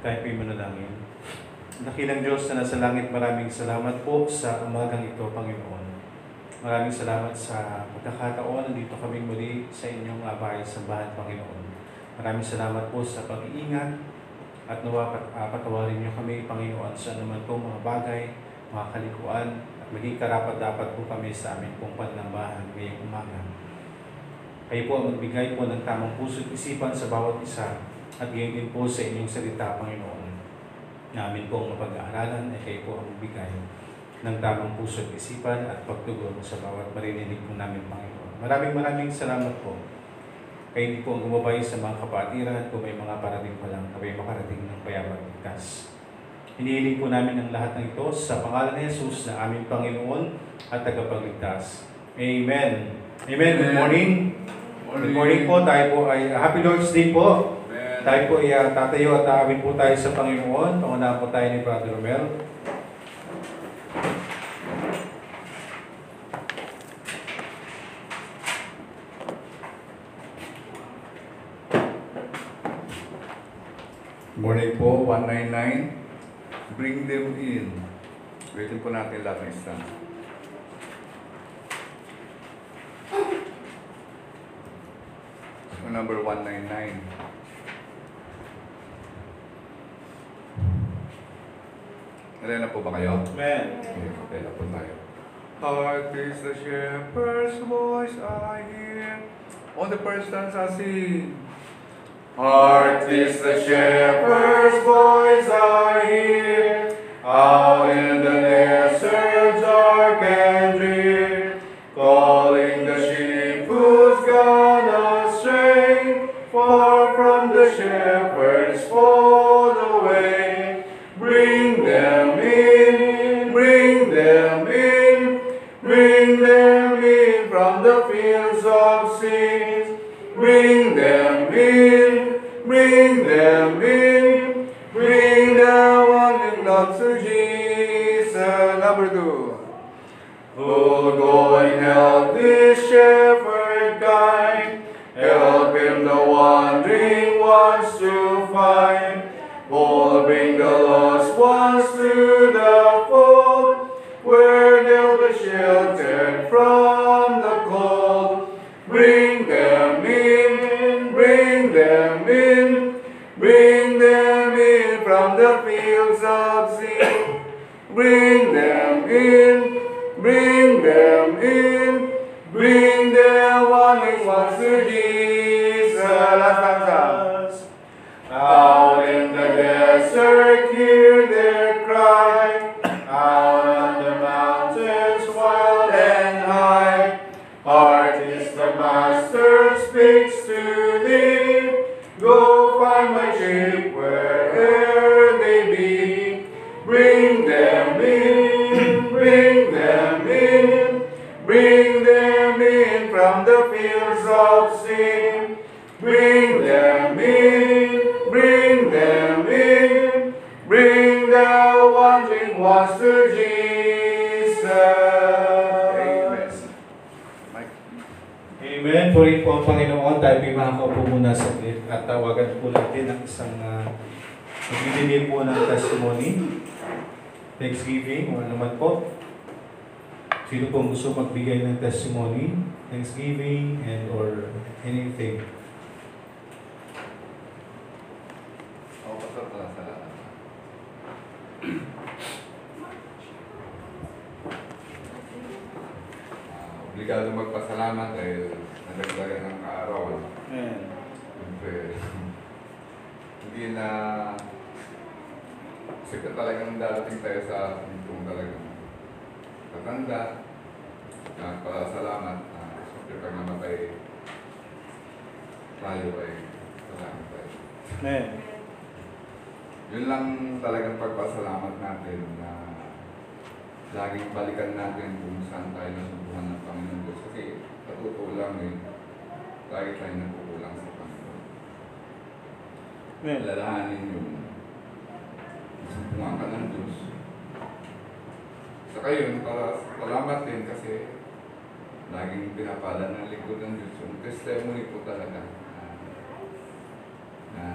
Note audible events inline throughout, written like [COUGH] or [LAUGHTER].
Tayo po'y manalangin. Dakilang Diyos na nasa langit, maraming salamat po sa umagang ito, Panginoon. Maraming salamat sa pagkakataon na dito kaming muli sa inyong abay sa bahan, Panginoon. Maraming salamat po sa pag-iingat at nawa pat- ah, patawarin niyo kami, Panginoon, sa naman po mga bagay, mga kalikuan, at maging karapat-dapat po kami sa amin pong panlambahan ngayong umaga. Kayo po ang magbigay po ng tamang puso at isipan sa bawat isa at gayon din po sa inyong salita, Panginoon. Namin po ang mapag-aaralan ay kayo po ang magbigay ng tamang puso at isipan at pagtugon sa bawat marininig po namin, Panginoon. Maraming maraming salamat po. Kayo din po ang gumabay sa mga kapatiran at kung may mga parating pa lang, kami makarating ng payapang ligtas. Hinihiling po namin ang lahat ng ito sa pangalan ni Jesus na aming Panginoon at tagapagligtas. Amen. Amen. Good morning. Good morning po. Tayo po ay Happy Lord's Day po. Tayo po ay uh, tatayo at aawin po tayo sa Panginoon. Pangunahan po tayo ni Brother Romel. Morning po, 199. Bring them in. Waitin po natin lahat ng stand. So, number 199. Na po ba kayo? Amen. Okay, na po tayo. Heart is the shepherd's voice I hear. On the first stanza, sing. Heart is the shepherd's voice I hear. Out in the desert dark and drear. Bring them in from the fields of sin. Bring them in, bring them in, bring the one love to Jesus. Number two. Who'll go and help this shepherd guide, help him the wandering ones to find. Who'll bring the lost ones to the Bring them in, bring them in, po ang Panginoon. Tayo po'y makakaupo muna sa at tawagan po natin ang isang uh, magbibigay po ng testimony. Thanksgiving o ano man po. Sino po gusto magbigay ng testimony? Thanksgiving and or anything. Pastor pala sa Ah, obligado magpasalamat dahil kaarawan. Amen. Siyempre, hindi na kasi talagang darating tayo sa puntong talagang tatanda. Na para salamat, uh, siyempre pag namatay tayo ay salamat tayo. Amen. Yun lang talagang pagpasalamat natin na laging balikan natin kung saan tayo nasubuhan ng Panginoon Diyos. Kasi sa totoo lang eh, lagi tayo nagkukulang sa Panginoon. Amen. Lalahanin yun. Sumpungan ka ng Diyos. Sa kayo, para salamat din kasi laging pinapala ng likod ng Diyos. Yung testimony po talaga. na na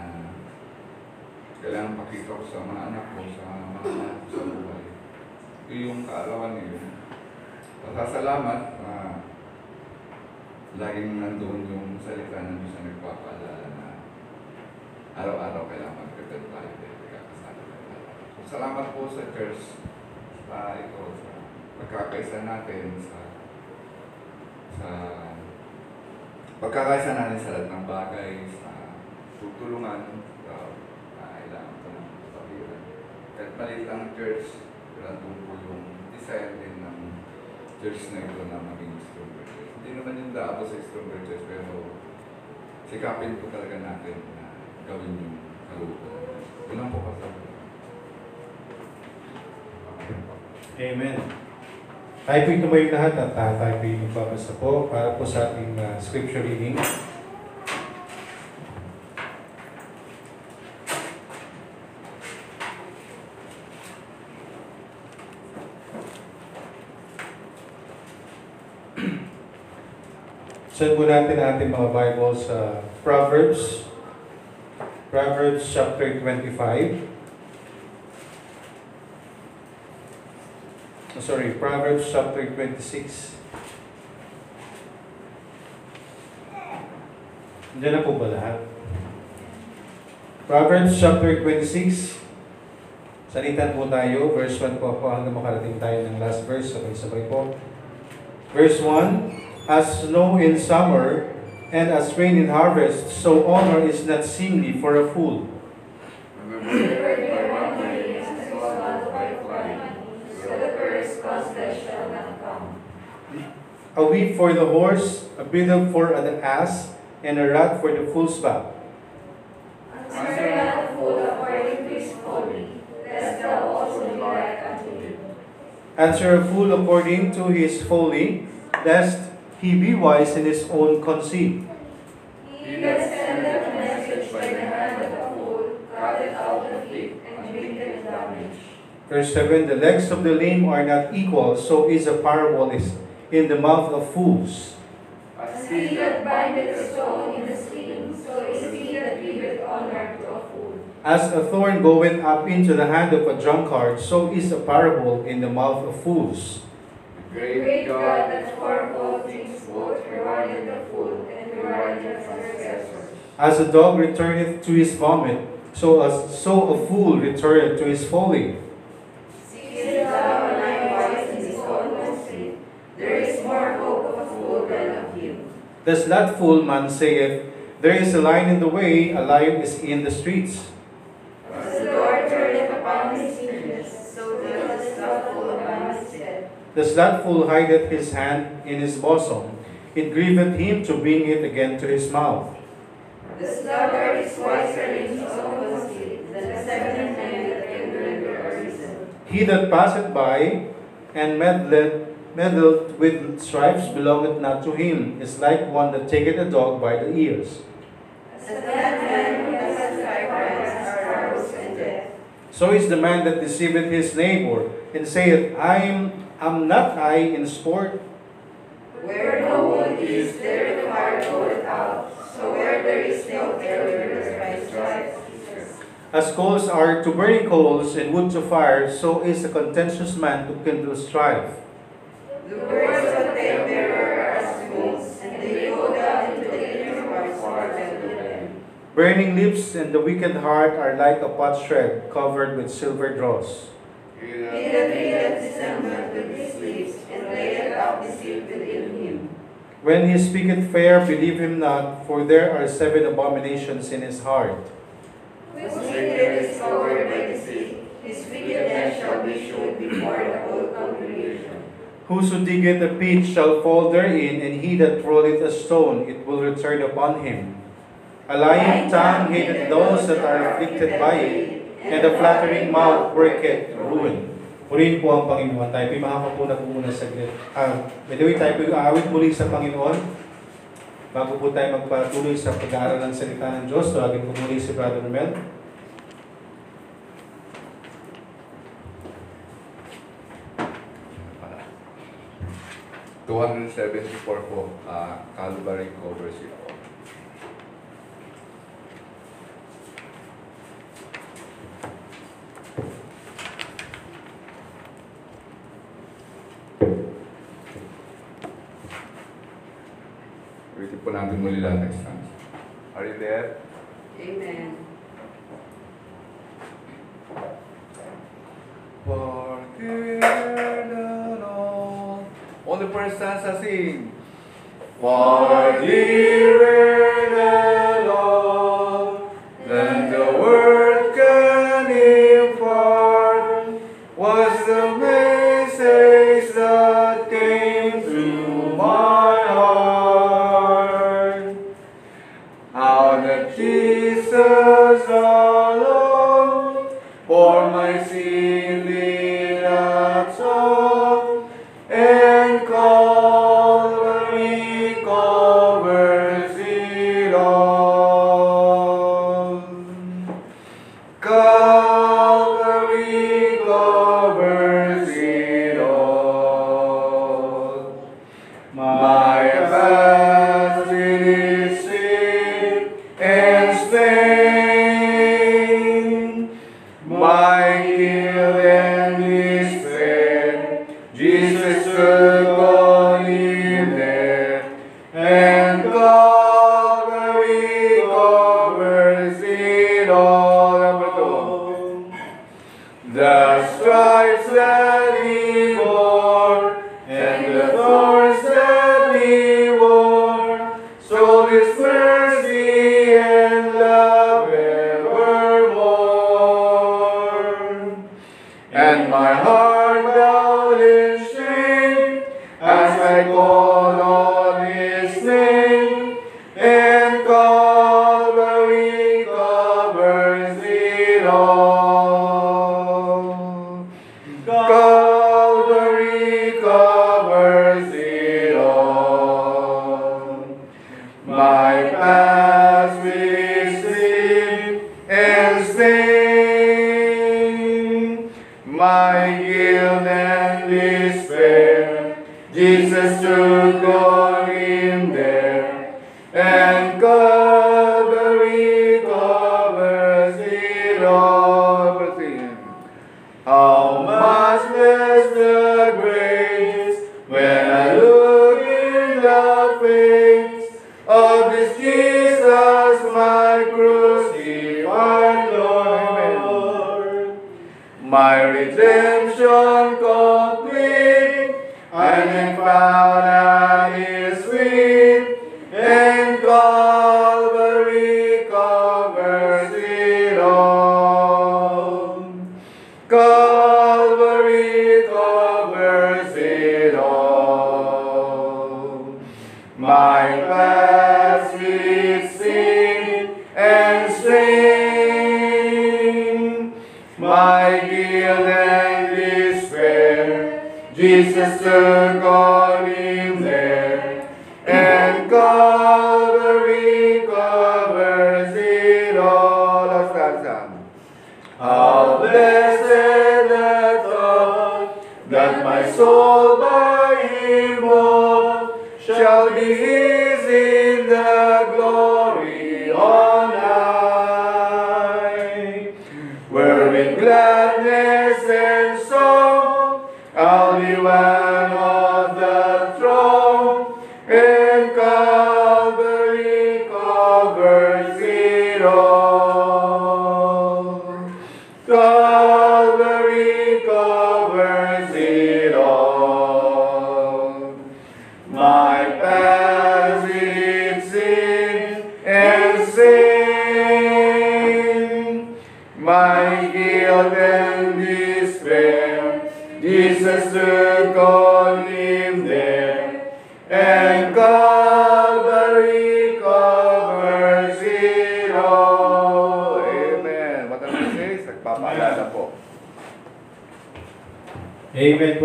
kailangan pakita ko sa mga anak ko, sa mga anak ko sa buhay. Yung kaalawan niyo. Pasasalamat na laging nandun yung salita ng Diyos na nagpapaalala na araw-araw kailangan mag-repent tayo dahil nagkakasala tayo. Salamat po sa church sa ito, sa pagkakaisa natin sa sa pagkakaisa natin sa lahat ng bagay, sa tutulungan, sa kailangan ko ng kapagiran. Kahit maliit lang ang church, nandun po yung design din ng church na ito na maging stronger. Hindi naman yung daabo sa stronger church, pero sikapin po talaga natin na gawin yung kalooban. Yun lang po kasama. Amen. Tayo po'y tumayo lahat at uh, tayo po'y magbabasa po para po sa ating uh, scripture reading. Send po natin ating mga Bible sa Proverbs. Proverbs chapter 25. Oh, sorry, Proverbs chapter 26. Diyan na po ba lahat? Proverbs chapter 26. Salitan po tayo. Verse 1 po po hanggang makarating tayo ng last verse. Sabay-sabay po. Verse 1. As snow in summer and as rain in harvest, so honor is not seemly for a fool. A whip for the horse, a bridle for the ass, and a rod for the fool's back. Answer not the fool according to his folly, lest thou also be like unto him. Answer a fool according to his folly, lest he be wise in his own conceit. He that sendeth a message by the hand of a fool cutteth out the feet and bringeth damage. Verse 7 The legs of the lame are not equal, so is a parable is in the mouth of fools. As he that bindeth a stone in the sling, so is he that giveth honor to a fool. As a thorn goeth up into the hand of a drunkard, so is a parable in the mouth of fools. Great God that for all things both rewarded the fool and rewarded the transgressor. As a dog returneth to his vomit, so as so a fool returneth to his folly. Seest thou a man wise in his own conceit? There is more hope of a fool than of him. Thus that fool man saith, There is a lion in the way, a lion is in the streets. That fool hideth his hand in his bosom, it grieveth him to bring it again to his mouth. The sluggard is wiser in his own conceit than the that can render a reason. He that passeth by and meddleth, meddleth with stripes belongeth not to him, is like one that taketh a dog by the ears. As that man who has five friends are and death. So is the man that deceiveth his neighbor, and saith, I am, am not I in sport? Where no wood is, there the fire goeth out. So where there is no terror, there strikes. As coals are to burning coals, and wood to fire, so is a contentious man to kindle strife. The words of the terror are as wounds, and they go down into the inner parts. Burning lips and the wicked heart are like a pot potsherd covered with silver dross. He that readeth discernment with his lips, and layeth out deceit within him. When he speaketh fair, believe him not, for there are seven abominations in his heart. Whose secret is covered by deceit, his wickedness shall be shewed before the whole congregation. Whoso diggeth a pit shall fall therein, and he that rolleth a stone, it will return upon him. A lying tongue hateth those that are afflicted by it, and a flattering mouth worketh ruin. Purihin po ang Panginoon. Tayo po'y makakapuna po muna saglit. Ah, by the way, tayo po'y aawit muli sa Panginoon. Bago po tayo magpatuloy sa pag-aaral ng salita ng Diyos, tawagin ko muli si Brother. Two hundred seventy-four po, ah, Calvary covers it Next time. Are you there? Amen. All the persons are singing. For the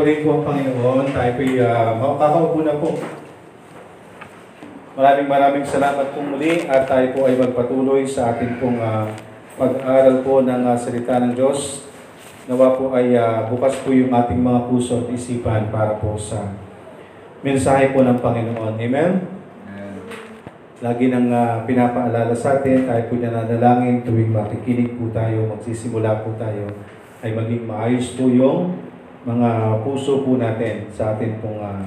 ko rin po ang Panginoon. Tayo po'y uh, makakaupo na po. Maraming maraming salamat po muli at tayo po ay magpatuloy sa ating pong uh, pag-aaral po ng uh, salita ng Diyos. Nawa po ay uh, bukas po yung ating mga puso at isipan para po sa mensahe po ng Panginoon. Amen? Lagi nang uh, pinapaalala sa atin, tayo po nananalangin tuwing makikinig po tayo, magsisimula po tayo, ay maging maayos po yung mga puso po natin sa atin pong uh,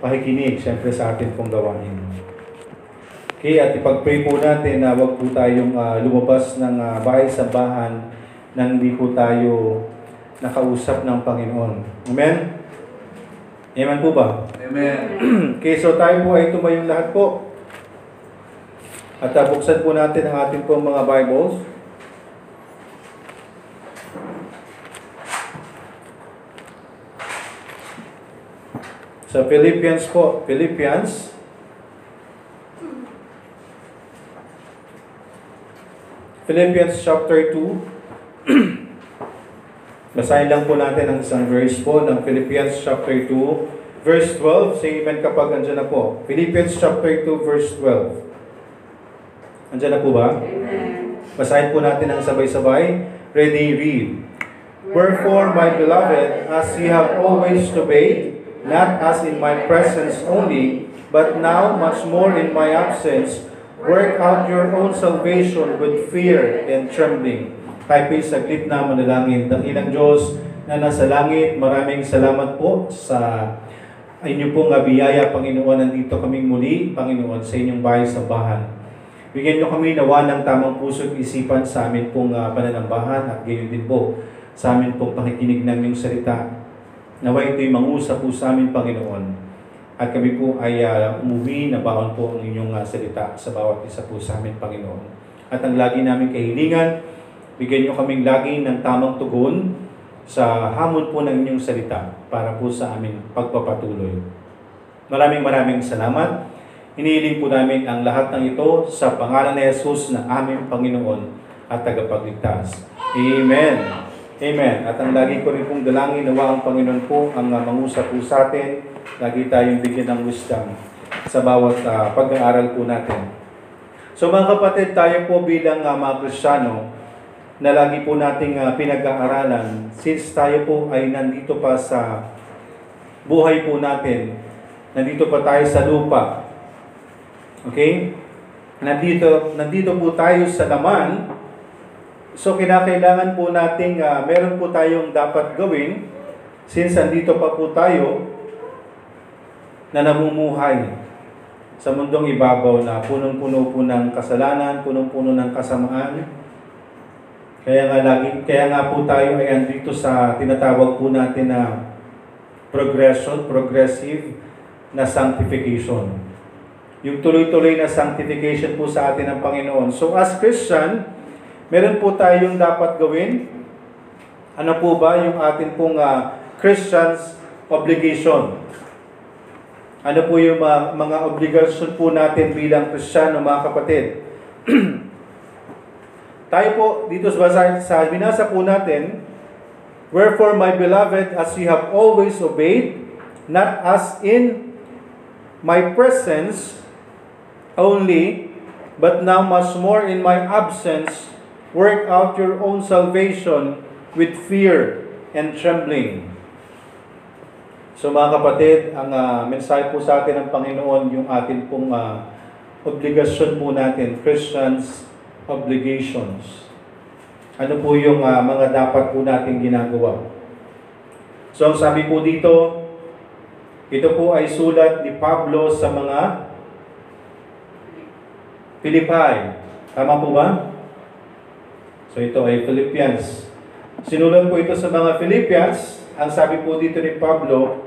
pakikinig, syempre sa atin pong gawain. Okay, at ipag-pray po natin na wag po tayong uh, lumabas ng ah, uh, bahay-sambahan nang hindi po tayo nakausap ng Panginoon. Amen? Amen po ba? Amen. [CLEARS THROAT] okay, so tayo po ay tumayong lahat po. At uh, buksan po natin ang ating pong mga Bibles. Sa Philippians po, Philippians. Philippians chapter 2. [CLEARS THROAT] Basahin lang po natin ang isang verse po ng Philippians chapter 2, verse 12. Say amen kapag andyan na po. Philippians chapter 2, verse 12. Andyan na po ba? Amen. Basahin po natin ang sabay-sabay. Ready, read. Wherefore, my beloved, as ye have always obeyed, not as in my presence only, but now much more in my absence, work out your own salvation with fear and trembling. Tayo po'y saglit na manalangin. Dakilang Diyos na nasa langit, maraming salamat po sa inyo pong biyaya, Panginoon. Nandito kaming muli, Panginoon, sa inyong bahay sa bahan. Bigyan niyo kami nawa ng tamang puso at isipan sa amin pong uh, pananambahan at gayon din po sa amin pong pakikinig ng iyong salita. Nawa ito'y mangusap po sa amin, Panginoon. At kami po ay uh, umuwi na baon po ang inyong uh, salita sa bawat isa po sa amin, Panginoon. At ang lagi namin kahilingan, bigyan niyo kaming lagi ng tamang tugon sa hamon po ng inyong salita para po sa aming pagpapatuloy. Maraming maraming salamat. Hinihiling po namin ang lahat ng ito sa pangalan ni Jesus na aming Panginoon at tagapagligtas. Amen. Amen. At ang lagi ko rin pong dalangin, nawa ang Panginoon po ang uh, mangusap po sa atin. Lagi tayong bigyan ng wisdom sa bawat uh, pag-aaral po natin. So mga kapatid, tayo po bilang uh, mga Kristiyano na lagi po nating uh, pinag-aaralan, since tayo po ay nandito pa sa buhay po natin, nandito pa tayo sa lupa, Okay? Nandito, nandito po tayo sa laman. So, kinakailangan po nating, uh, meron po tayong dapat gawin since nandito pa po tayo na namumuhay sa mundong ibabaw na punong-puno po ng kasalanan, punong-puno ng kasamaan. Kaya nga lagi, kaya nga po tayo ay andito sa tinatawag po natin na progression, progressive na sanctification yung tuloy-tuloy na sanctification po sa atin ng Panginoon. So as Christian, meron po tayong dapat gawin. Ano po ba yung atin pong uh, Christian's obligation? Ano po yung uh, mga obligation po natin bilang Kristiyano, mga kapatid? [CLEARS THROAT] Tayo po, dito sa, sa binasa po natin, Wherefore, my beloved, as ye have always obeyed, not as in my presence, only, but now much more in my absence, work out your own salvation with fear and trembling. So mga kapatid, ang uh, mensahe po sa atin ng Panginoon, yung atin pong uh, obligasyon po natin, Christians obligations. Ano po yung uh, mga dapat po natin ginagawa? So ang sabi po dito, ito po ay sulat ni Pablo sa mga Philippi. Tama po ba? So ito ay Philippians. Sinulat po ito sa mga Philippians. Ang sabi po dito ni Pablo,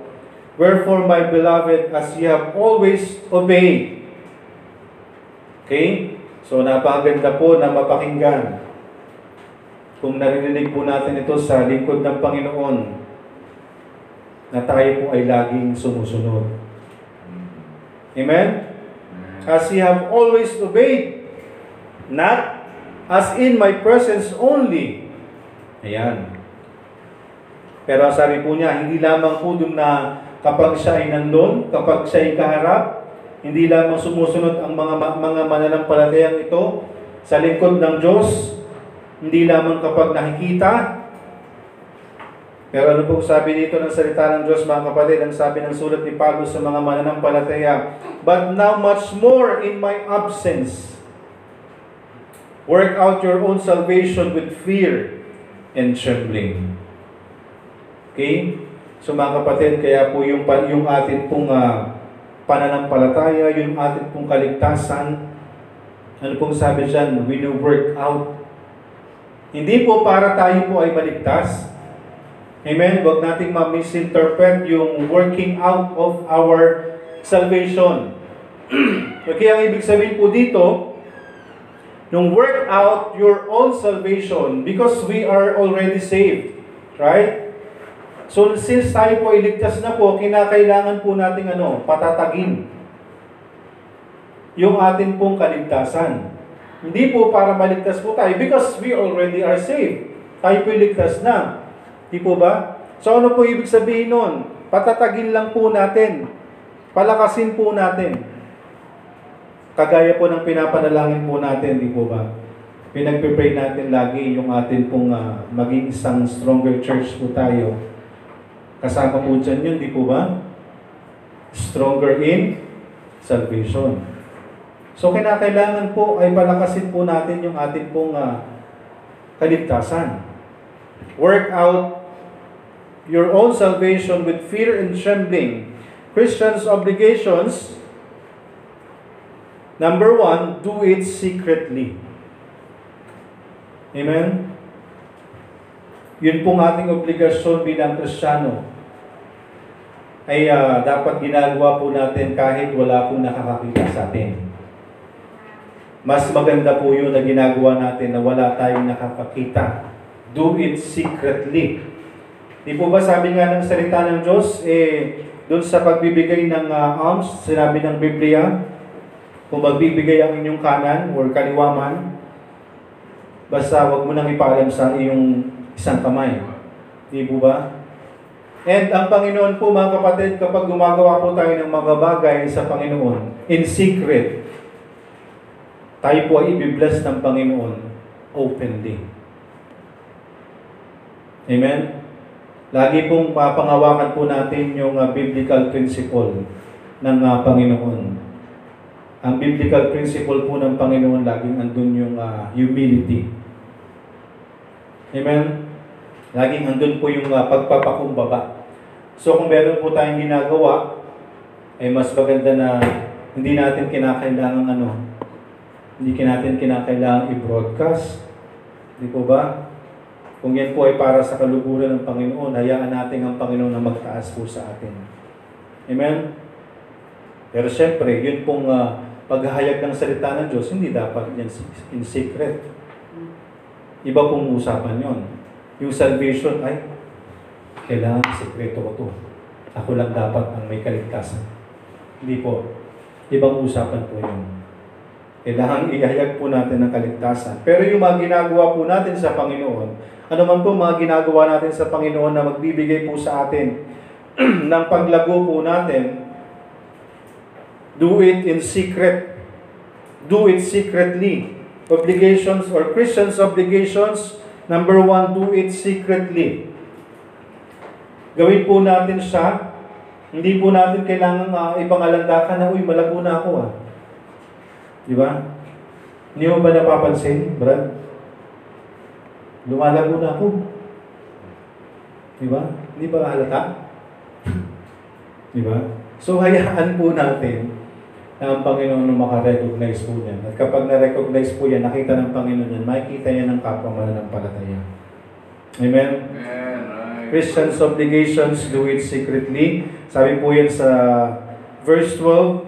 Wherefore, my beloved, as ye have always obeyed. Okay? So napakaganda po na mapakinggan. Kung narinig po natin ito sa lingkod ng Panginoon, na tayo po ay laging sumusunod. Amen? as ye have always obeyed, not as in my presence only. Ayan. Pero sabi po niya, hindi lamang po dun na kapag siya ay nandun, kapag siya ay kaharap, hindi lamang sumusunod ang mga mga mananampalatayang ito sa lingkod ng Diyos, hindi lamang kapag nakikita, pero ano po sabi dito ng salita ng Diyos mga kapatid, ang sabi ng sulat ni Pablo sa mga mananampalataya, But now much more in my absence, work out your own salvation with fear and trembling. Okay? So mga kapatid, kaya po yung, yung atin pong uh, pananampalataya, yung atin pong kaligtasan, Ano pong sabi dyan? Wino-work out. Hindi po para tayo po ay maligtas. Amen? Huwag nating ma-misinterpret yung working out of our salvation. [CLEARS THROAT] okay, ang ibig sabihin po dito, nung work out your own salvation because we are already saved. Right? So, since tayo po iligtas na po, kinakailangan po nating ano, patatagin yung atin pong kaligtasan. Hindi po para maligtas po tayo because we already are saved. Tayo po iligtas na. Di po ba? So ano po ibig sabihin nun? Patatagin lang po natin. Palakasin po natin. Kagaya po ng pinapanalangin po natin, di po ba? Pinagpipray natin lagi yung atin pong ah, maging isang stronger church po tayo. Kasama po dyan yun, di po ba? Stronger in salvation. So kinakailangan po ay palakasin po natin yung atin pong ah, kaligtasan. Work out your own salvation with fear and trembling. Christians' obligations, number one, do it secretly. Amen? Yun pong ating obligasyon bilang Kristiyano ay ah, dapat ginagawa po natin kahit wala pong nakakakita sa atin. Mas maganda po yun na ginagawa natin na wala tayong nakakakita. Do it secretly. Di po ba sabi nga ng salita ng Diyos, eh, doon sa pagbibigay ng ah, alms, sinabi ng Biblia, kung magbibigay ang inyong kanan or kaliwaman, basta wag mo nang ipaalam sa iyong isang kamay. Di po ba? And ang Panginoon po mga kapatid, kapag gumagawa po tayo ng mga bagay sa Panginoon, in secret, tayo po ay ibibless ng Panginoon openly. Amen? Lagi pong mapangawakan po natin yung uh, biblical principle ng uh, Panginoon. Ang biblical principle po ng Panginoon, laging andun yung uh, humility. Amen? Laging andun po yung uh, pagpapakumbaba. So kung meron po tayong ginagawa, ay mas maganda na hindi natin kinakailangan ano, hindi natin kinakailangan i-broadcast. Di po ba? Kung yan po ay para sa kaluguran ng Panginoon, hayaan natin ang Panginoon na magtaas po sa atin. Amen? Pero siyempre, yun pong uh, paghahayag ng salita ng Diyos, hindi dapat yan in secret. Iba pong usapan yon. Yung salvation ay, kailangan sekreto ko to. Ako lang dapat ang may kaligtasan. Hindi po. Ibang usapan po yun. Kailangan ihayag po natin ang kaligtasan. Pero yung mga ginagawa po natin sa Panginoon, ano man po mga ginagawa natin sa Panginoon na magbibigay po sa atin [CLEARS THROAT] ng paglago po natin, do it in secret. Do it secretly. Obligations or Christians' obligations, number one, do it secretly. Gawin po natin siya. Hindi po natin kailangan uh, ipangalandakan na, uy, malago na ako ah. Di ba? Hindi mo ba napapansin, Brad? Lumalago na ako. Di ba? Hindi ba halata? [LAUGHS] Di ba? So, hayaan po natin na ang Panginoon makarecognize po yan. At kapag na-recognize po yan, nakita ng Panginoon yan, makikita yan ng kapwa mananampalataya. Amen? Amen. Christians' obligations, do it secretly. Sabi po yan sa verse 12,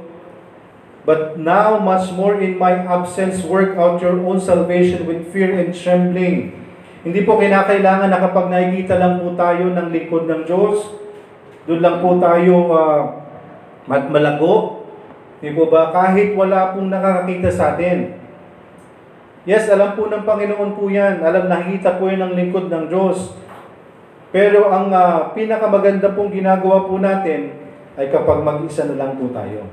But now, much more in my absence, work out your own salvation with fear and trembling. Hindi po kinakailangan na kapag nakikita lang po tayo ng lingkod ng Diyos, doon lang po tayo uh, malago. Hindi po ba? Kahit wala pong nakakakita sa atin. Yes, alam po ng Panginoon po yan. Alam, nakikita po yan ng lingkod ng Diyos. Pero ang uh, pinakamaganda pong ginagawa po natin ay kapag mag-isa na lang po tayo.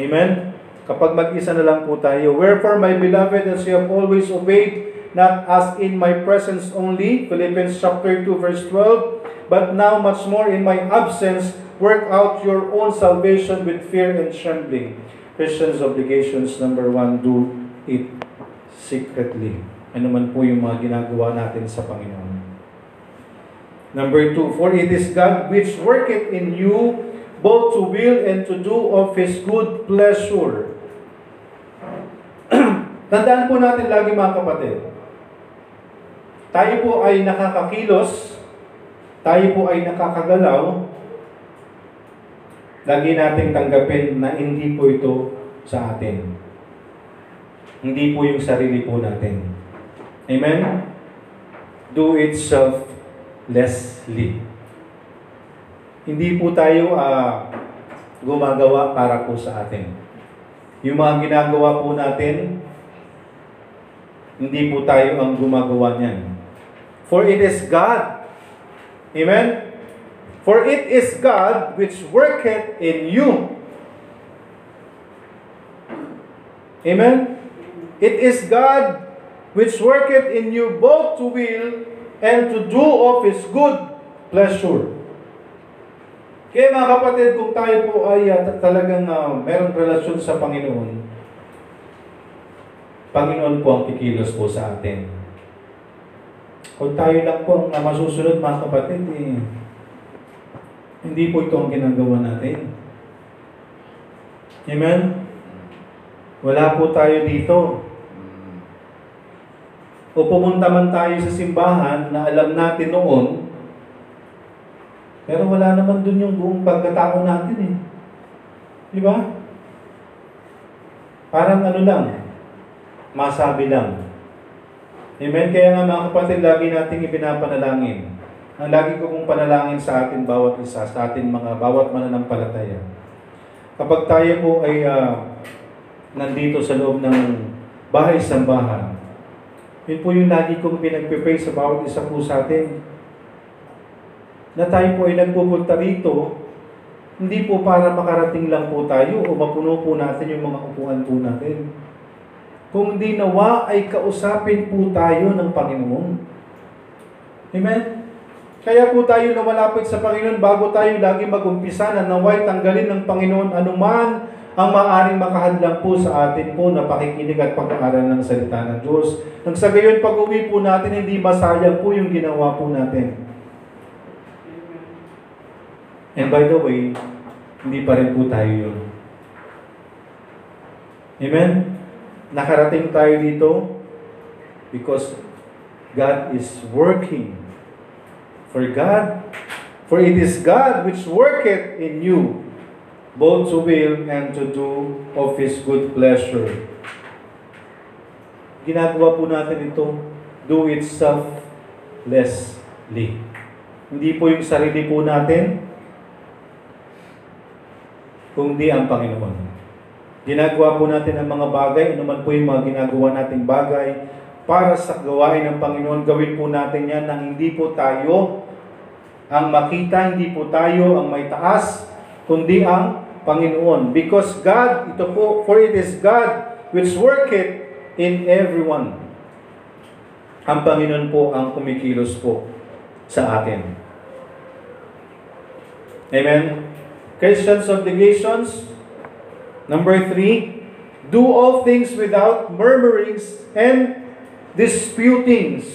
Amen? Kapag mag-isa na lang po tayo. Wherefore, my beloved, as you have always obeyed, not as in my presence only, Philippians chapter 2 verse 12, but now much more in my absence, work out your own salvation with fear and trembling. Christians' obligations, number one, do it secretly. Ano man po yung mga ginagawa natin sa Panginoon. Number two, for it is God which worketh in you both to will and to do of His good pleasure. [CLEARS THROAT] Tandaan po natin lagi mga kapatid, tayo po ay nakakakilos, tayo po ay nakakagalaw, lagi nating tanggapin na hindi po ito sa atin. Hindi po yung sarili po natin. Amen? Do it selflessly. Hindi po tayo ah, gumagawa para po sa atin. Yung mga ginagawa po natin, hindi po tayo ang gumagawa niyan. For it is God. Amen? For it is God which worketh in you. Amen? It is God which worketh in you both to will and to do of His good pleasure. Kaya mga kapatid, kung tayo po ay ah, talagang uh, merong relasyon sa Panginoon, Panginoon po ang kikilos po sa atin. Kung tayo lang po ang masusunod mga kapatid, eh, hindi po ito ang ginagawa natin. Amen? Wala po tayo dito. O pumunta man tayo sa simbahan na alam natin noon, pero wala naman dun yung buong pagkatao natin eh. Di ba? Parang ano lang, masabi lang. Amen? Kaya nga mga kapatid, lagi nating ipinapanalangin. Ang lagi ko kong panalangin sa atin bawat isa, sa atin mga bawat mananampalataya. Kapag tayo po ay ah, nandito sa loob ng bahay sambahan, yun po yung lagi kong pinagpipray sa bawat isa po sa atin. Na tayo po ay nagpupunta rito, hindi po para makarating lang po tayo o mapuno po natin yung mga upuan po natin. Kung di nawa ay kausapin po tayo ng Panginoon. Amen? Kaya po tayo na malapit sa Panginoon bago tayo lagi mag-umpisa na naway tanggalin ng Panginoon anuman ang maaaring makahadlang po sa atin po na pakikinig at pag-aaral ng salita ng Diyos. Nang sa gayon pag-uwi po natin, hindi masayang po yung ginawa po natin. And by the way, hindi pa rin po tayo yun. Amen? Nakarating tayo dito because God is working. For God, for it is God which worketh in you both to will and to do of His good pleasure. Ginagawa po natin ito, do it selflessly. Hindi po yung sarili po natin, kundi ang Panginoon. Ginagawa po natin ang mga bagay, anuman po yung mga ginagawa nating bagay, para sa gawain ng Panginoon, gawin po natin yan nang hindi po tayo ang makita, hindi po tayo ang may taas, kundi ang Panginoon. Because God, ito po, for it is God which worketh in everyone. Ang Panginoon po ang kumikilos po sa atin. Amen? Christians obligations. Number three, do all things without murmurings and disputings.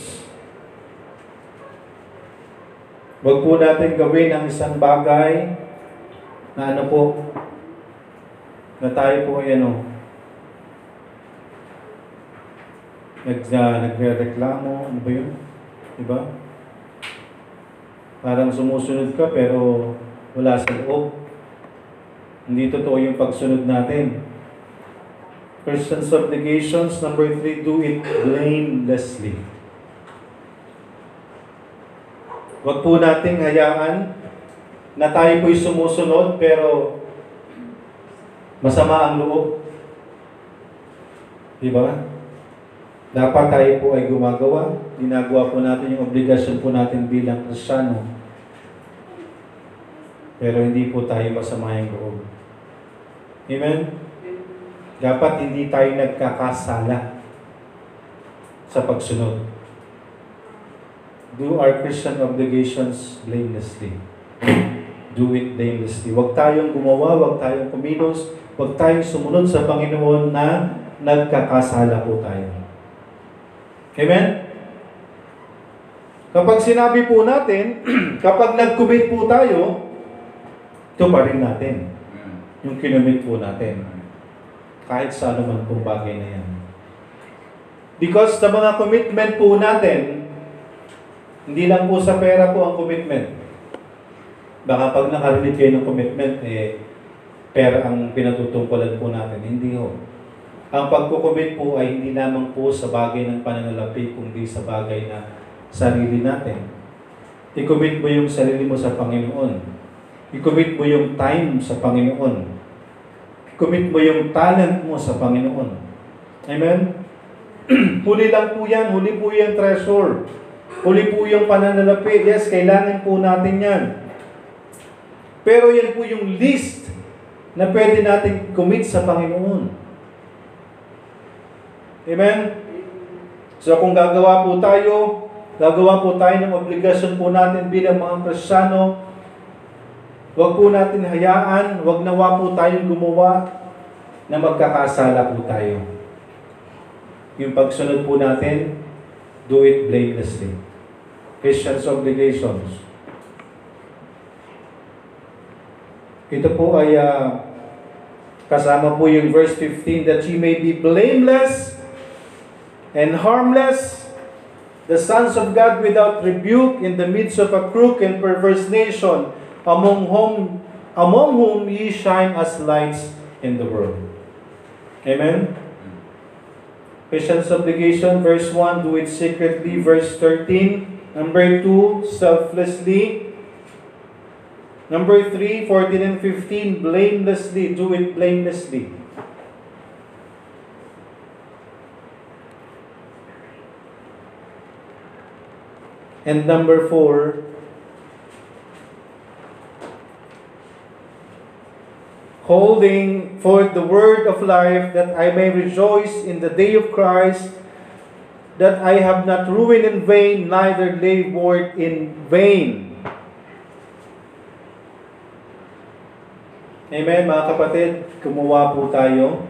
Huwag po natin gawin ang isang bagay na ano po, na tayo po ay ano, nag, uh, nagre-reklamo, ano ba yun? Diba? Parang sumusunod ka pero wala sa loob. Hindi totoo yung pagsunod natin. Christian's obligations, number three, do it blamelessly. Huwag po nating hayaan na tayo po'y sumusunod pero masama ang loob. Di ba? Dapat tayo po ay gumagawa. Ginagawa po natin yung obligasyon po natin bilang Kristyano. Pero hindi po tayo masama yung loob. Amen? Dapat hindi tayo nagkakasala sa pagsunod. Do our Christian obligations blamelessly. Do it blamelessly. Huwag tayong gumawa, huwag tayong kumilos, huwag tayong sumunod sa Panginoon na nagkakasala po tayo. Amen? Kapag sinabi po natin, [CLEARS THROAT] kapag nag-commit po tayo, ito pa rin natin. Yung kinumit po natin. Kahit sa anuman pong bagay na yan. Because sa mga commitment po natin, hindi lang po sa pera po ang commitment. Baka pag nakarinig kayo ng commitment, eh, pera ang pinatutungkulan po natin. Hindi ho. Ang pagkukomit po ay hindi lamang po sa bagay ng pananalapi, kundi sa bagay na sarili natin. I-commit mo yung sarili mo sa Panginoon. I-commit mo yung time sa Panginoon. I-commit mo yung talent mo sa Panginoon. Amen? [CLEARS THROAT] huli lang po yan. Huli po yung treasure. Huli po yung pananalapi. Yes, kailangan po natin yan. Pero yan po yung list na pwede natin commit sa Panginoon. Amen? So kung gagawa po tayo, gagawa po tayo ng obligasyon po natin bilang mga Kristiyano, Huwag po natin hayaan, huwag nawa po tayong gumawa na magkakasala po tayo. Yung pagsunod po natin, do it blamelessly. Christian's obligations. Ito po ay ah, kasama po yung verse 15 that ye may be blameless and harmless, the sons of God without rebuke in the midst of a crooked and perverse nation, among whom among whom ye shine as lights in the world. Amen. Christian's obligation, verse 1, do it secretly. Verse 13, number 2, selflessly. Number 3, 14 and 15, blamelessly. Do it blamelessly. And number 4, holding forth the word of life, that I may rejoice in the day of Christ, that I have not ruined in vain, neither labored in vain. Amen, mga kapatid, kumuha po tayo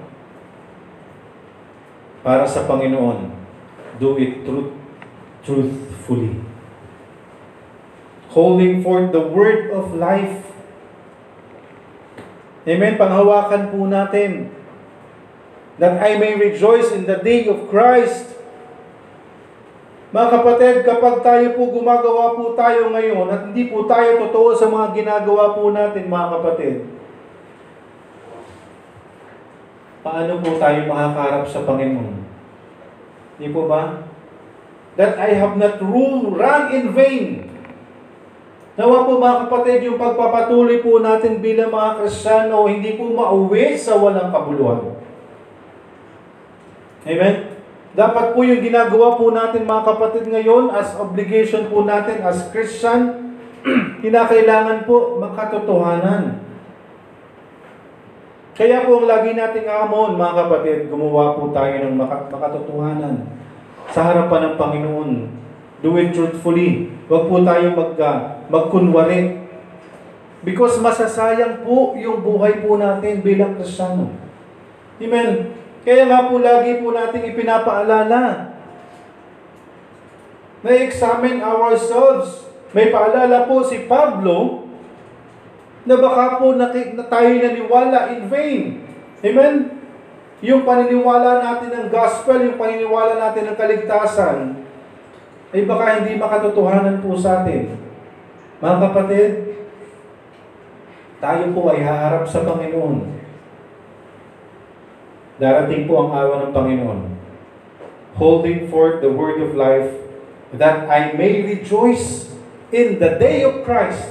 para sa Panginoon. Do it truth, truthfully. Holding forth the word of life, Amen. Panghawakan po natin. That I may rejoice in the day of Christ. Mga kapatid, kapag tayo po gumagawa po tayo ngayon at hindi po tayo totoo sa mga ginagawa po natin, mga kapatid, paano po tayo makakarap sa Panginoon? Hindi po ba? That I have not rule, run in vain. Nawa po mga kapatid, yung pagpapatuloy po natin bilang mga Kristiyano, hindi po mauwi sa walang kabuluhan. Amen? Dapat po yung ginagawa po natin mga kapatid ngayon as obligation po natin as Christian, [CLEARS THROAT] kinakailangan po makatotohanan. Kaya po ang lagi nating amon mga kapatid, gumawa po tayo ng maka- makatotohanan sa harapan ng Panginoon. Do it truthfully. Huwag po tayo mag, uh, magkunwari. Because masasayang po yung buhay po natin bilang Kristiyano. Amen. Kaya nga po lagi po natin ipinapaalala na examine ourselves. May paalala po si Pablo na baka po naki, na tayo naniwala in vain. Amen? Yung paniniwala natin ng gospel, yung paniniwala natin ng kaligtasan, ay baka hindi makatotohanan po sa atin. Mga kapatid, tayo po ay haharap sa Panginoon. Darating po ang awa ng Panginoon. Holding forth the word of life that I may rejoice in the day of Christ.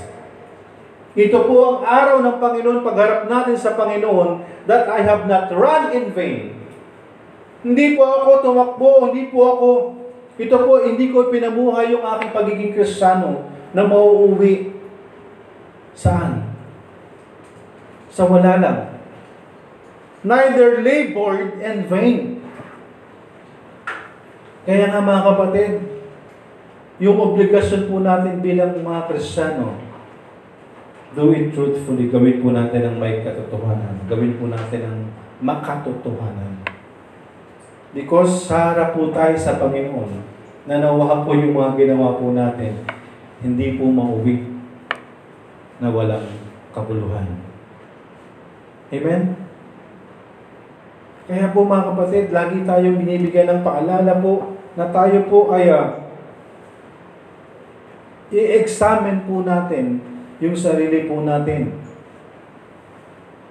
Ito po ang araw ng Panginoon, pagharap natin sa Panginoon, that I have not run in vain. Hindi po ako tumakbo, hindi po ako ito po, hindi ko pinamuhay yung aking pagiging kristyano na mauuwi. Saan? Sa wala lang. Neither labored and vain. Kaya nga mga kapatid, yung obligasyon po natin bilang mga kristyano, do it truthfully. Gawin po natin ang may katotohanan. Gawin po natin ang makatotohanan. Because sa harap po tayo sa Panginoon, na nawahan po yung mga ginawa po natin, hindi po mauwi na walang kabuluhan. Amen? Kaya po mga kapatid, lagi tayong binibigyan ng paalala po na tayo po ay ah, i-examine po natin yung sarili po natin.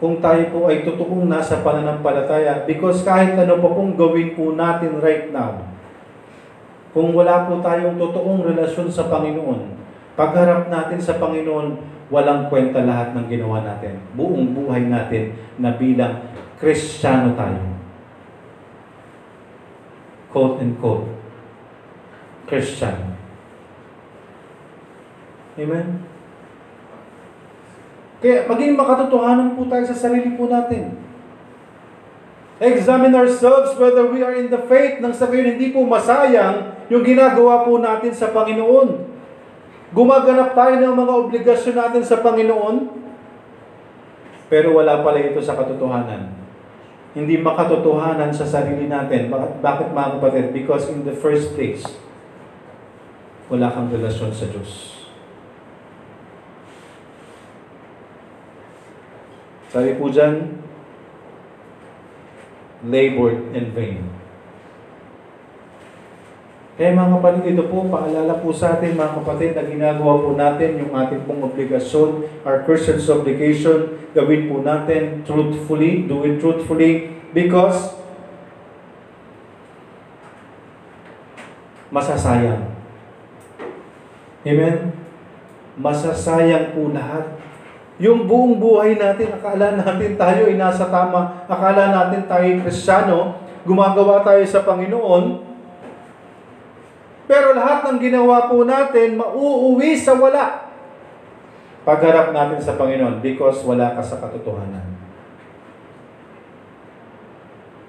Kung tayo po ay totoong nasa pananampalataya because kahit ano pa pong gawin po natin right now, kung wala po tayong totoong relasyon sa Panginoon, pagharap natin sa Panginoon, walang kwenta lahat ng ginawa natin. Buong buhay natin na bilang Kristiyano tayo. Quote and quote. Christian. Amen? Kaya maging makatotohanan po tayo sa sarili po natin. Examine ourselves whether we are in the faith nang sa gayon hindi po masayang yung ginagawa po natin sa Panginoon. Gumaganap tayo ng mga obligasyon natin sa Panginoon, pero wala pala ito sa katotohanan. Hindi makatotohanan sa sarili natin. Bakit, bakit mga kapatid? Because in the first place, wala kang relasyon sa Diyos. Sabi po dyan, labored in vain. Kaya mga kapatid, ito po, paalala po sa atin mga kapatid na ginagawa po natin yung ating pong obligasyon, our Christian's obligation, gawin po natin truthfully, do it truthfully, because masasayang. Amen? Masasayang po lahat. Yung buong buhay natin, akala natin tayo ay nasa tama, akala natin tayo ay kristyano, gumagawa tayo sa Panginoon, pero lahat ng ginawa po natin, mauuwi sa wala. Pagharap natin sa Panginoon because wala ka sa katotohanan.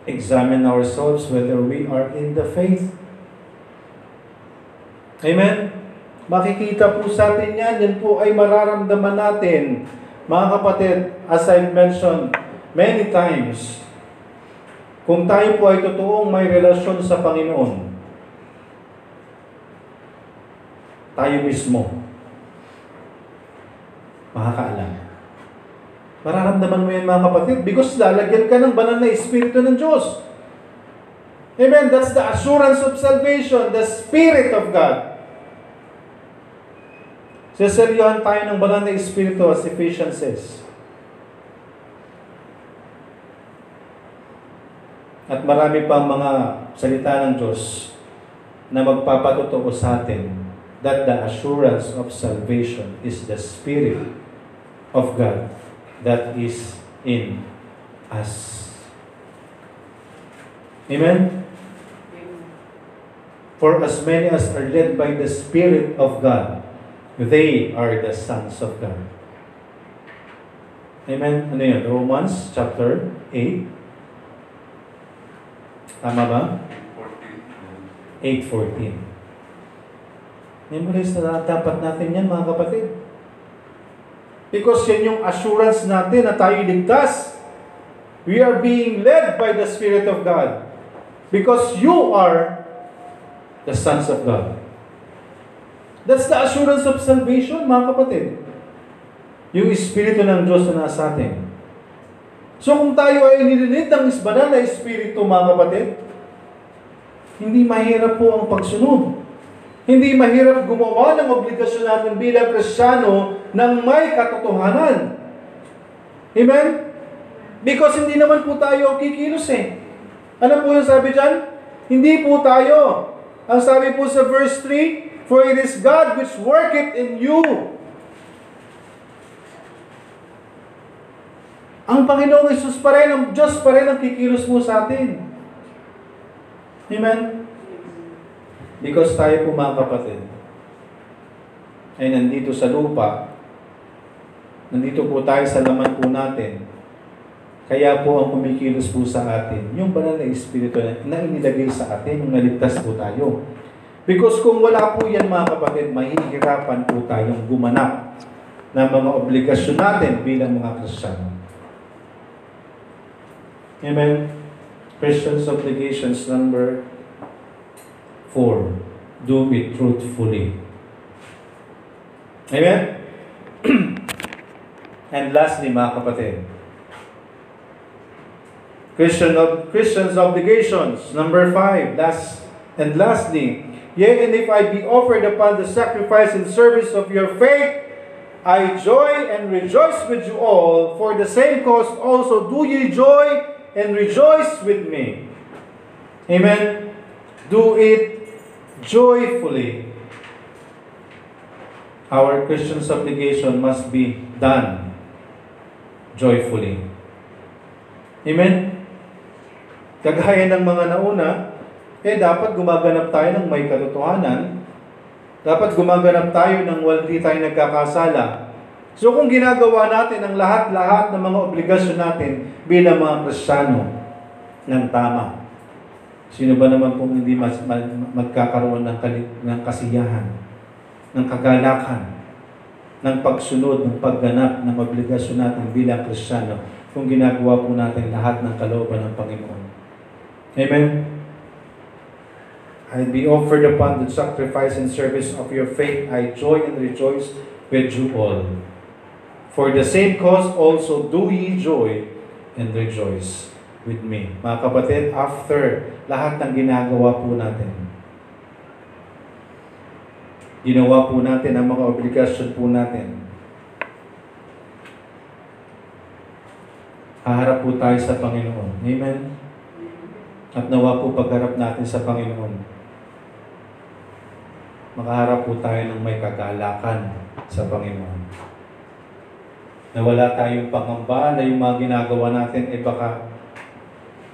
Examine ourselves whether we are in the faith. Amen? Makikita po sa atin yan. Yan po ay mararamdaman natin. Mga kapatid, as I mentioned many times, kung tayo po ay totoong may relasyon sa Panginoon, tayo mismo makakaalam. Mararamdaman mo yan mga kapatid because lalagyan ka ng banal na Espiritu ng Diyos. Amen. That's the assurance of salvation, the Spirit of God. Seseryohan tayo ng banal na Espiritu as Ephesians says. At marami pang mga salita ng Diyos na magpapatotoo sa atin that the assurance of salvation is the Spirit of God that is in us. Amen? For as many as are led by the Spirit of God, they are the sons of God. Amen? Ano yun? Romans chapter 8. Tama ba? 8.14. Memorize na dapat natin yan mga kapatid. Because yan yung assurance natin na tayo ligtas. We are being led by the Spirit of God. Because you are the sons of God. That's the assurance of salvation, mga kapatid. Yung Espiritu ng Diyos na nasa atin. So kung tayo ay nililid ng banal na Espiritu, mga kapatid, hindi mahirap po ang pagsunod. Hindi mahirap gumawa ng obligasyon natin bilang Kristiyano ng may katotohanan. Amen? Because hindi naman po tayo kikilos eh. Ano po yung sabi dyan? Hindi po tayo. Ang sabi po sa verse 3, For it is God which worketh in you. Ang Panginoong Isus pa rin, ang Diyos pa rin ang kikilos mo sa atin. Amen? Because tayo po mga kapatid, ay nandito sa lupa, nandito po tayo sa laman po natin, kaya po ang kumikilos po sa atin, yung banal na Espiritu na, inilagay sa atin, yung naligtas po tayo. Because kung wala po yan mga kapatid, mahihirapan po tayong gumanap ng mga obligasyon natin bilang mga Kristiyano. Amen? Christian's obligations number 4. Do it truthfully. Amen? [CLEARS THROAT] And lastly, mga kapatid, Christian Christians obligations. Number five, last and lastly, yea, and if I be offered upon the sacrifice and service of your faith, I joy and rejoice with you all. For the same cause also do ye joy and rejoice with me. Amen. Do it joyfully. Our Christian's obligation must be done joyfully. Amen? Kagaya ng mga nauna, eh dapat gumaganap tayo ng may katotohanan. Dapat gumaganap tayo ng hindi tayo nagkakasala. So kung ginagawa natin ang lahat-lahat ng mga obligasyon natin bilang mga Kristiyano ng tama, sino ba naman pong hindi mas, mag, magkakaroon ng, ng kasiyahan, ng kagalakan, ng pagsunod, ng pagganap ng obligasyon natin bilang Kristiyano kung ginagawa po natin lahat ng kalooban ng Panginoon. Amen? I be offered upon the sacrifice and service of your faith. I joy and rejoice with you all. For the same cause also do ye joy and rejoice with me. Mga kapatid, after lahat ng ginagawa po natin, ginawa po natin ang mga obligasyon po natin, haharap po tayo sa Panginoon. Amen? At nawa po pagharap natin sa Panginoon, makaharap po tayo ng may kagalakan sa Panginoon. Na wala tayong pangamba na yung mga ginagawa natin ay baka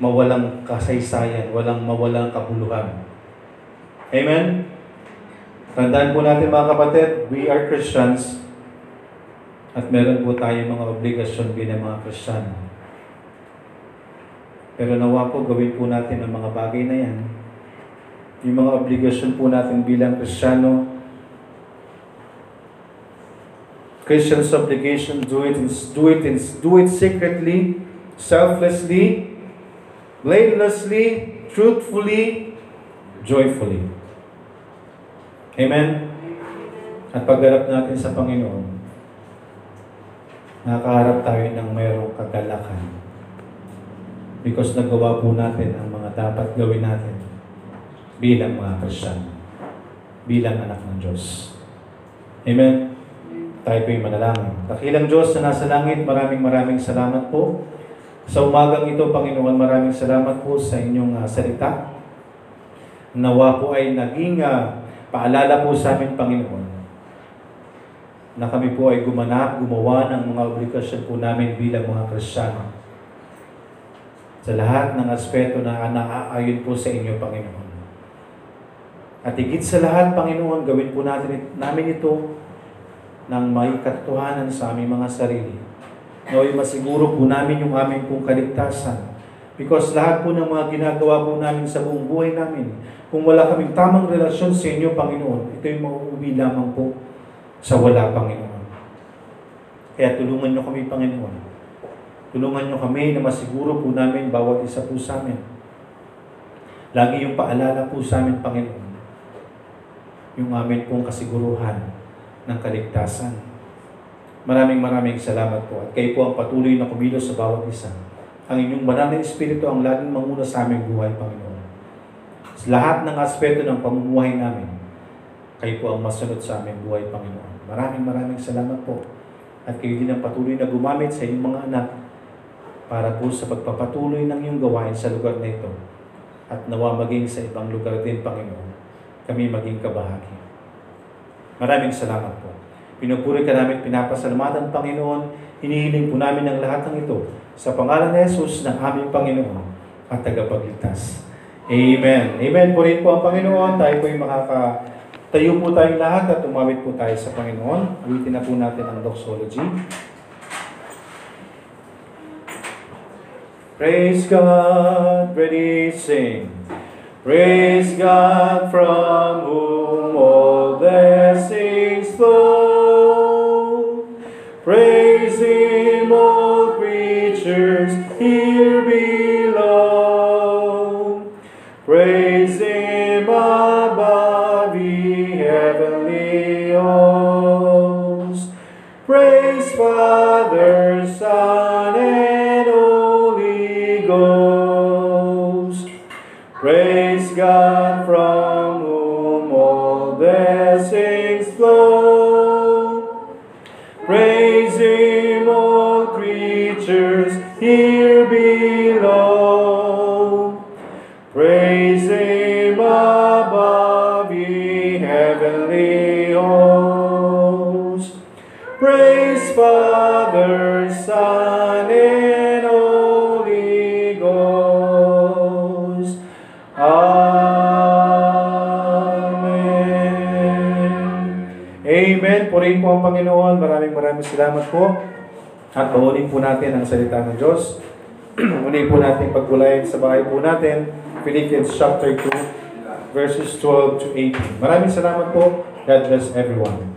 mawalang kasaysayan, walang mawalang kabuluhan. Amen? Tandaan po natin mga kapatid, we are Christians at meron po tayong mga obligasyon bilang mga Kristiyano. Pero nawa po gawin po natin ang mga bagay na yan. Yung mga obligasyon po natin bilang Kristiyano, Christian's obligation, do it, in, do it, in, do it secretly, selflessly, blamelessly, truthfully, joyfully. Amen? At pagharap natin sa Panginoon, nakakaharap tayo ng mayroong kagalakan. Because nagawa po natin ang mga dapat gawin natin bilang mga Kristiyano, bilang anak ng Diyos. Amen? Tayo po'y manalangin. Dakilang Diyos na nasa langit, maraming maraming salamat po. Sa umagang ito, Panginoon, maraming salamat po sa inyong uh, salita. Nawa po ay naging uh, paalala po sa amin, Panginoon, na kami po ay gumanap, gumawa ng mga obligasyon po namin bilang mga Kristiyano sa lahat ng aspeto na naaayon po sa inyo, Panginoon. At higit sa lahat, Panginoon, gawin po natin, namin ito ng may katotohanan sa aming mga sarili. Naway masiguro po namin yung aming pong kaligtasan. Because lahat po ng mga ginagawa po namin sa buong buhay namin, kung wala kaming tamang relasyon sa inyo, Panginoon, ito'y mauuwi lamang po sa wala, Panginoon. Kaya tulungan niyo kami, Panginoon. Tulungan niyo kami na masiguro po namin bawat isa po sa amin. Lagi yung paalala po sa amin, Panginoon. Yung amin pong kasiguruhan ng kaligtasan. Maraming maraming salamat po at kayo po ang patuloy na kumilos sa bawat isa. Ang inyong banal na Espiritu ang laging manguna sa aming buhay, Panginoon. Sa lahat ng aspeto ng pamumuhay namin, kayo po ang masunod sa aming buhay, Panginoon. Maraming maraming salamat po. At kayo din ang patuloy na gumamit sa inyong mga anak para po sa pagpapatuloy ng iyong gawain sa lugar na ito. At nawa maging sa ibang lugar din, Panginoon, kami maging kabahagi. Maraming salamat po. Pinupuri ka namin, pinapasalamatan, Panginoon. Hinihiling po namin ang lahat ng ito sa pangalan ni Jesus ng aming Panginoon at tagapagligtas. Amen. Amen po rin po ang Panginoon. Tayo po ay makaka... Tayo po tayong lahat at umawit po tayo sa Panginoon. Ulitin na po natin ang doxology. Praise God, ready, sing. Praise God from whom Panginoon. Maraming maraming salamat po. At paunin po natin ang salita ng Diyos. [CLEARS THROAT] Muli po natin pagbulayan sa bahay po natin. Philippians chapter 2, verses 12 to 18. Maraming salamat po. God bless everyone.